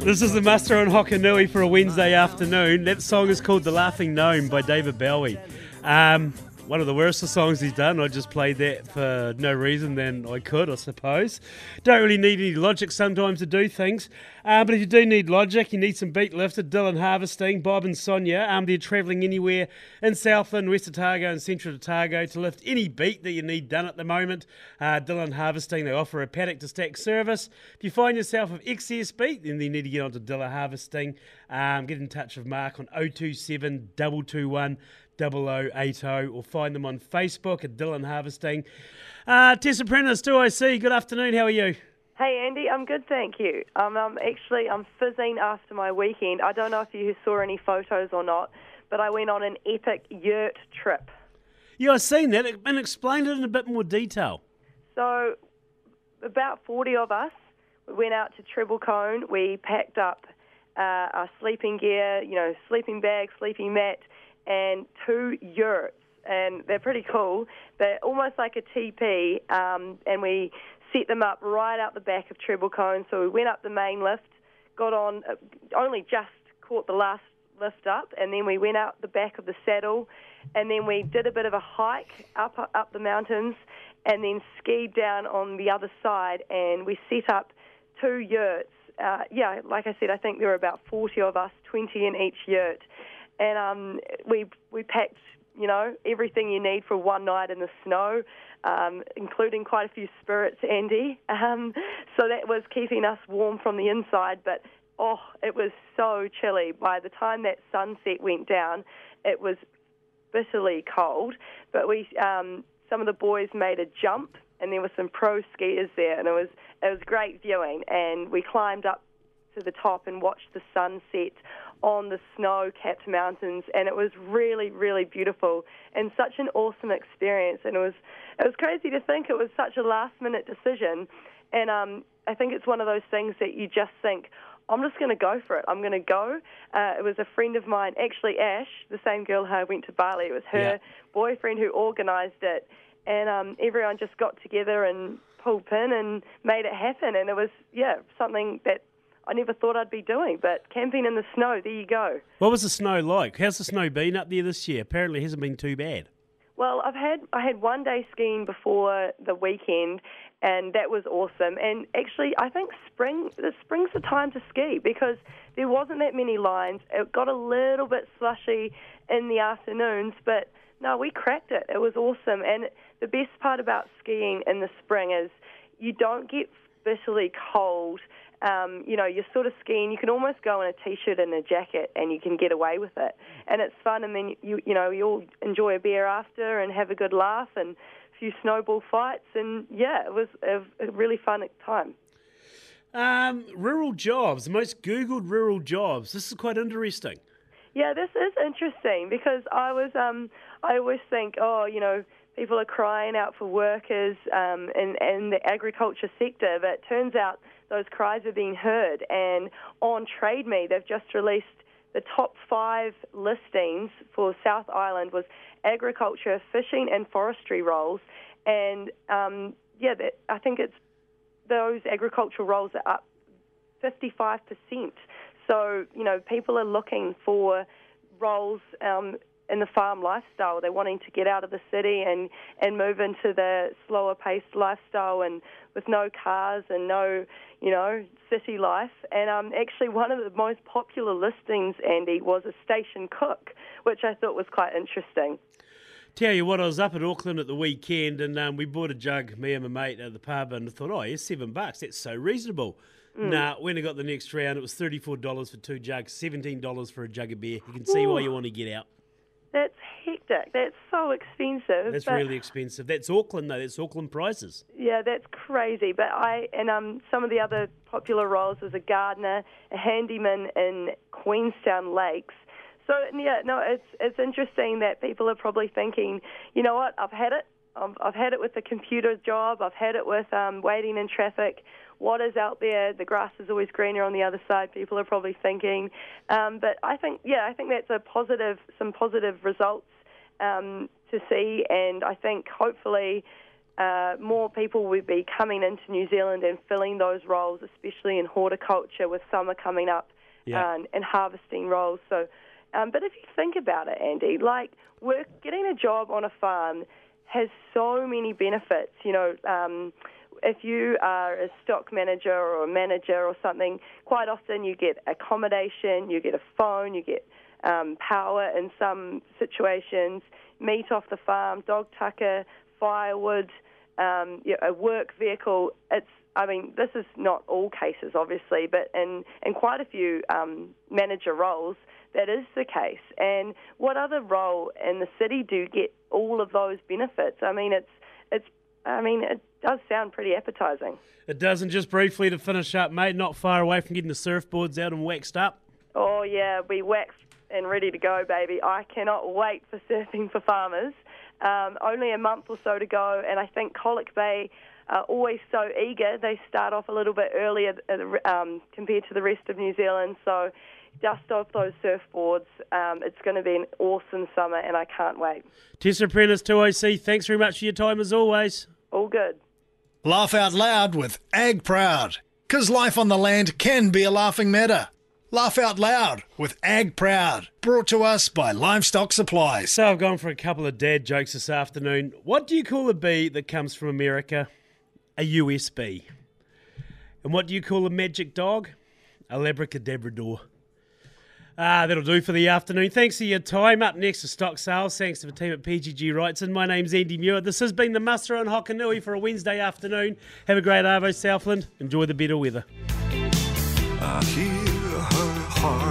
This is the Muster on Hokonui for a Wednesday afternoon. That song is called The Laughing Gnome by David Bowie. Um, one of the worst of songs he's done. I just played that for no reason than I could, I suppose. Don't really need any logic sometimes to do things. Um, but if you do need logic, you need some beet lifted. Dylan Harvesting, Bob and Sonia, um, they're travelling anywhere in Southland, West Otago and Central Otago to lift any beet that you need done at the moment. Uh, Dylan Harvesting, they offer a paddock to stack service. If you find yourself with excess beet, then you need to get onto Dylan Harvesting. Um, get in touch with Mark on 027 221 0080 or find them on Facebook at Dylan Harvesting. Uh, Tessa Prentice, 2IC, good afternoon, how are you? Hey Andy, I'm good, thank you. Um, I'm actually I'm fizzing after my weekend. I don't know if you saw any photos or not, but I went on an epic yurt trip. Yeah, I've seen that and explain it in a bit more detail. So, about 40 of us we went out to Treble Cone. We packed up uh, our sleeping gear, you know, sleeping bag, sleeping mat, and two yurts, and they're pretty cool. They're almost like a teepee, um, and we set them up right out the back of Treble Cone. So we went up the main lift, got on, uh, only just caught the last lift up, and then we went out the back of the saddle, and then we did a bit of a hike up up the mountains, and then skied down on the other side, and we set up two yurts. Uh, yeah, like I said, I think there were about 40 of us, 20 in each yurt, and um, we we packed you know everything you need for one night in the snow, um, including quite a few spirits, Andy. Um, so that was keeping us warm from the inside, but oh, it was so chilly. By the time that sunset went down, it was bitterly cold. But we, um, some of the boys made a jump, and there were some pro skiers there, and it was it was great viewing. And we climbed up to the top and watched the sunset on the snow capped mountains and it was really really beautiful and such an awesome experience and it was it was crazy to think it was such a last minute decision and um I think it's one of those things that you just think I'm just going to go for it. I'm going to go. Uh, it was a friend of mine, actually Ash, the same girl who I went to Bali. It was her yeah. boyfriend who organised it, and um, everyone just got together and pulled pin and made it happen. And it was yeah something that I never thought I'd be doing. But camping in the snow, there you go. What was the snow like? How's the snow been up there this year? Apparently, it hasn't been too bad. Well, I've had I had one day skiing before the weekend, and that was awesome. And actually, I think spring the spring's the time to ski because there wasn't that many lines. It got a little bit slushy in the afternoons, but no, we cracked it. It was awesome. And the best part about skiing in the spring is you don't get bitterly cold um, you know, you're sort of skiing. You can almost go in a t-shirt and a jacket, and you can get away with it, and it's fun. And then you, you know, you'll enjoy a beer after and have a good laugh and a few snowball fights, and yeah, it was a, a really fun time. Um, rural jobs, the most googled rural jobs. This is quite interesting. Yeah, this is interesting because I was, um, I always think, oh, you know people are crying out for workers um, in, in the agriculture sector, but it turns out those cries are being heard. And on Trade Me, they've just released the top five listings for South Island was agriculture, fishing, and forestry roles. And um, yeah, that, I think it's those agricultural roles are up 55%. So, you know, people are looking for roles um, in the farm lifestyle. They're wanting to get out of the city and, and move into the slower paced lifestyle and with no cars and no, you know, city life. And um, actually, one of the most popular listings, Andy, was a station cook, which I thought was quite interesting. Tell you what, I was up at Auckland at the weekend and um, we bought a jug, me and my mate at the pub, and I thought, oh, yeah, seven bucks. That's so reasonable. Mm. Nah, when I got the next round, it was $34 for two jugs, $17 for a jug of beer. You can see Ooh. why you want to get out. That's hectic. That's so expensive. That's really expensive. That's Auckland though. That's Auckland prices. Yeah, that's crazy. But I and um some of the other popular roles as a gardener, a handyman in Queenstown Lakes. So yeah, no, it's it's interesting that people are probably thinking, you know what, I've had it. I've, I've had it with the computer job. I've had it with um, waiting in traffic what is out there. The grass is always greener on the other side. People are probably thinking, um, but I think yeah, I think that's a positive, some positive results um, to see, and I think hopefully uh, more people will be coming into New Zealand and filling those roles, especially in horticulture with summer coming up Yeah. and, and harvesting roles. So, um, but if you think about it, Andy, like work, getting a job on a farm has so many benefits. You know, um, if you are a stock manager or a manager or something, quite often you get accommodation, you get a phone, you get um, power in some situations, meat off the farm, dog tucker, firewood, um, you know, a work vehicle. It's I mean, this is not all cases, obviously, but in, in quite a few um, manager roles, that is the case. And what other role in the city do get all of those benefits? I mean, it's it's I mean, it does sound pretty appetising. It doesn't just briefly to finish up, mate. Not far away from getting the surfboards out and waxed up. Oh yeah, we waxed and ready to go, baby. I cannot wait for surfing for farmers. Um, only a month or so to go, and I think Colac Bay are always so eager. They start off a little bit earlier uh, um, compared to the rest of New Zealand, so dust off those surfboards. Um, it's going to be an awesome summer, and I can't wait. Tessa Prentice 2IC, thanks very much for your time as always. All good. Laugh out loud with Ag Proud, because life on the land can be a laughing matter. Laugh out loud with Ag Proud, brought to us by Livestock Supplies. So I've gone for a couple of dad jokes this afternoon. What do you call a bee that comes from America? A USB. And what do you call a magic dog? A labracadabrador. Ah, that'll do for the afternoon. Thanks for your time. Up next is stock sales. Thanks to the team at PGG Wrightson. My name's Andy Muir. This has been the muster on Hokonui for a Wednesday afternoon. Have a great Arvo Southland. Enjoy the better weather. I hear heart.